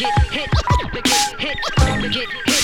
get hit, to get hit, get hit.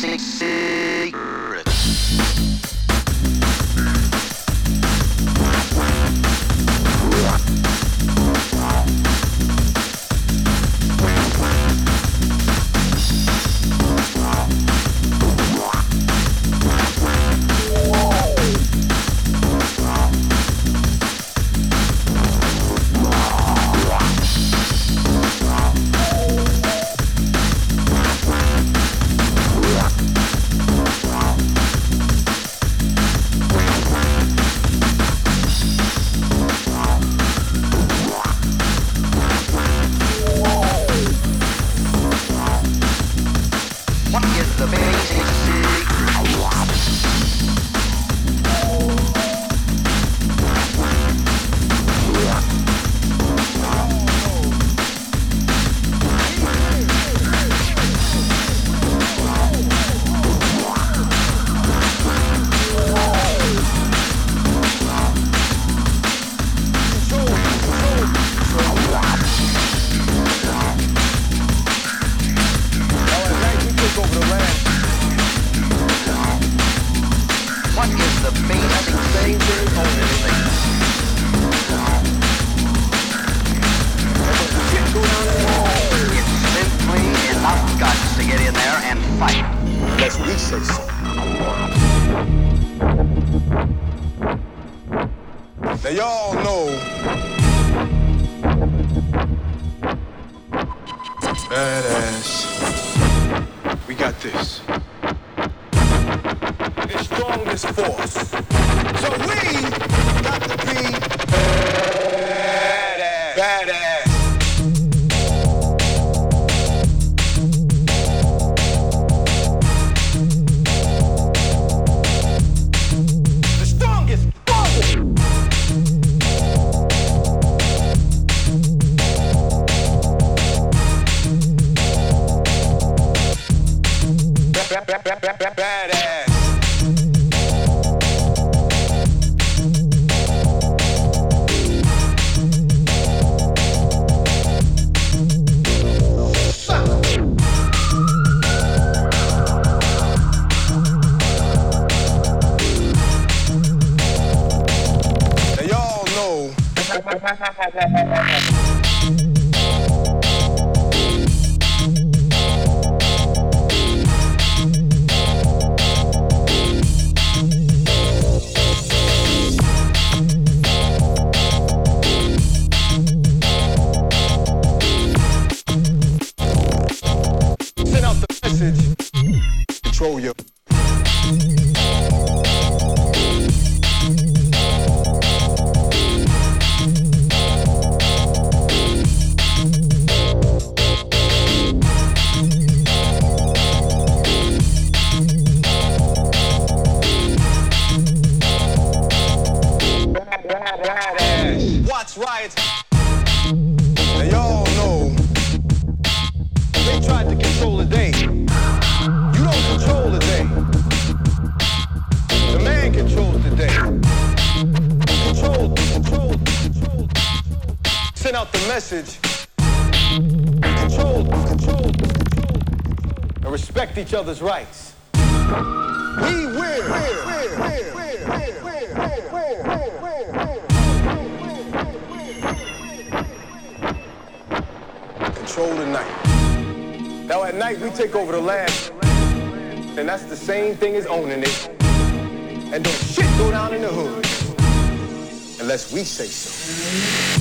six, six. all know badass. We got this. It's strongest force. So we each other's rights. We will. Control the night. Now at night we take over the land, and that's the same thing as owning it. And don't shit go down in the hood unless we say so.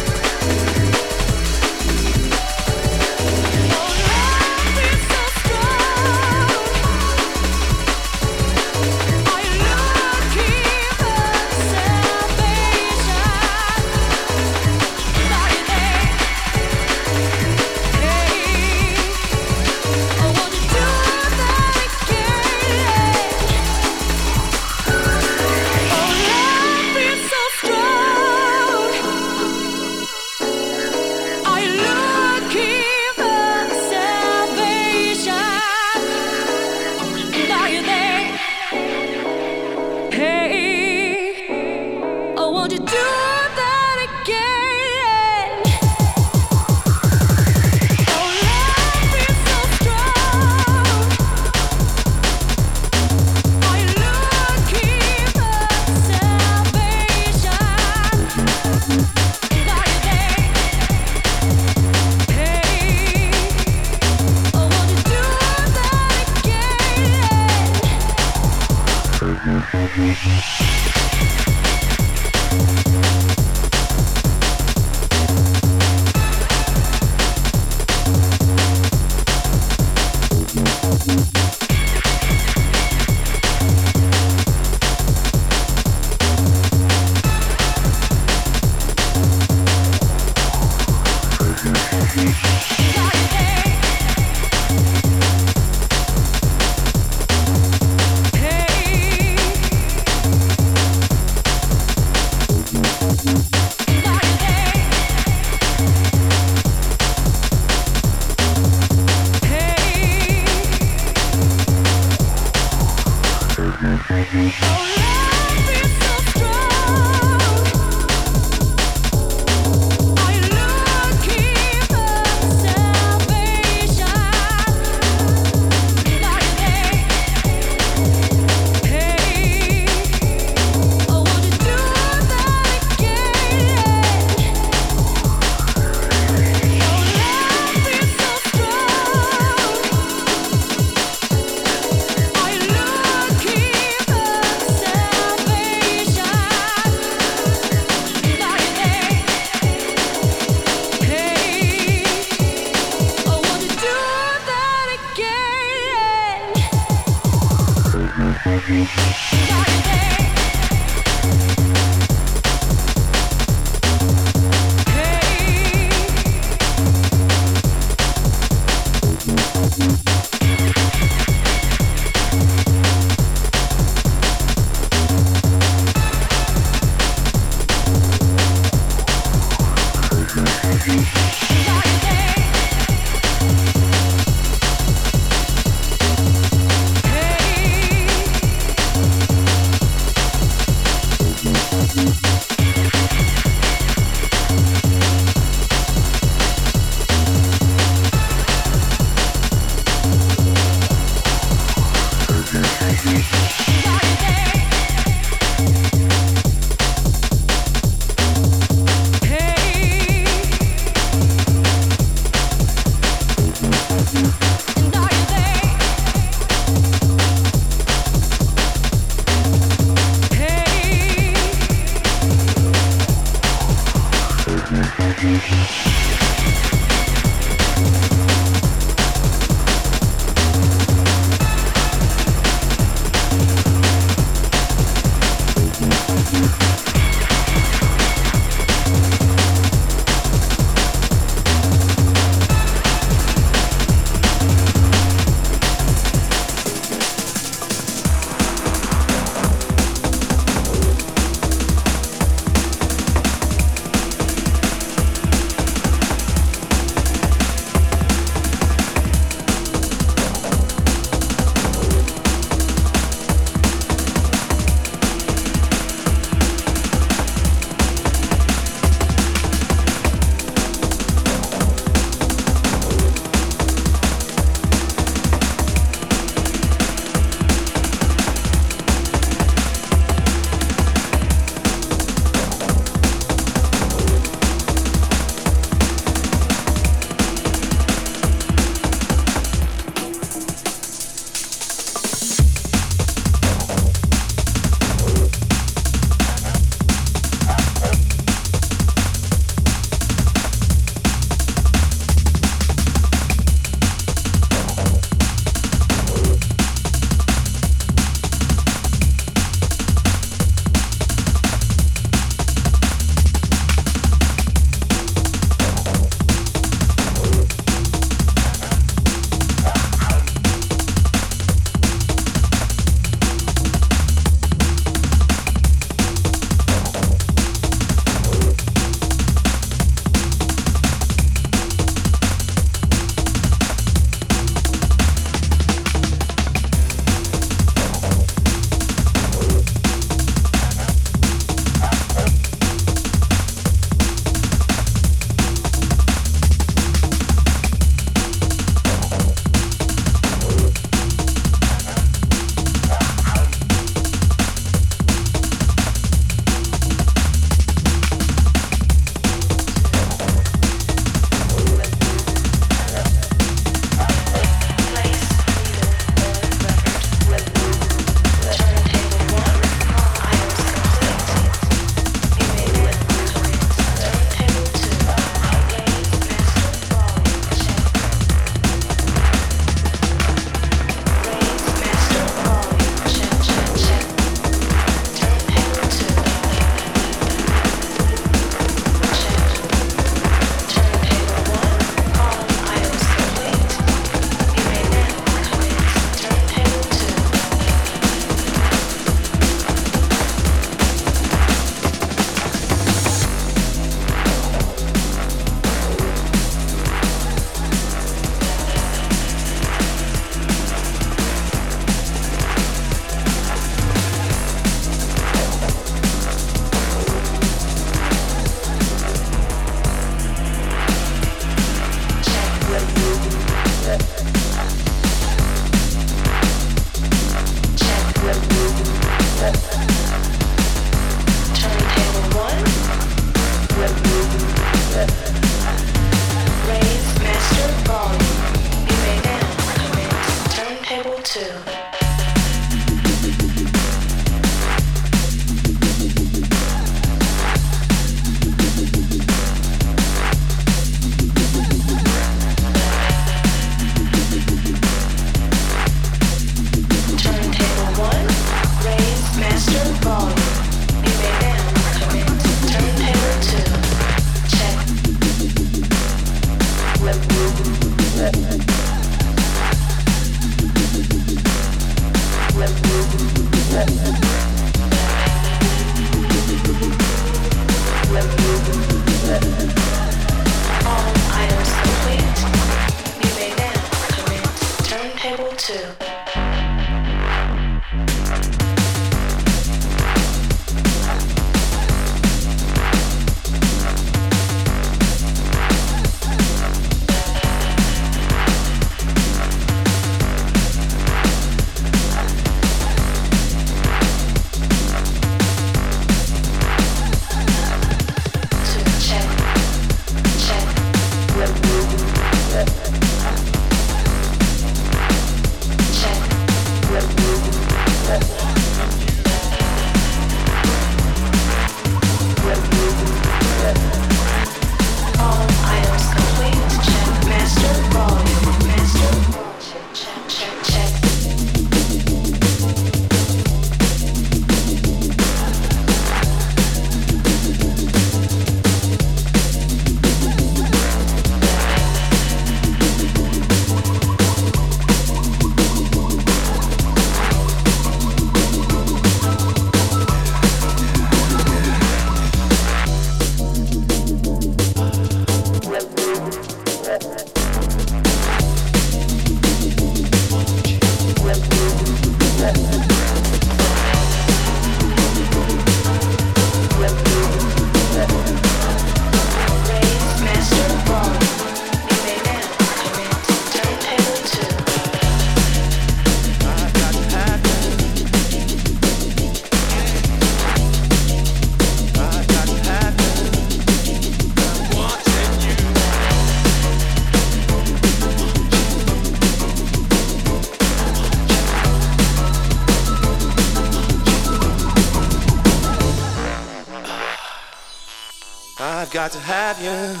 To have you.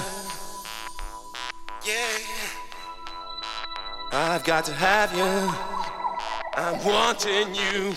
Yeah. I've got to have you. I'm wanting you.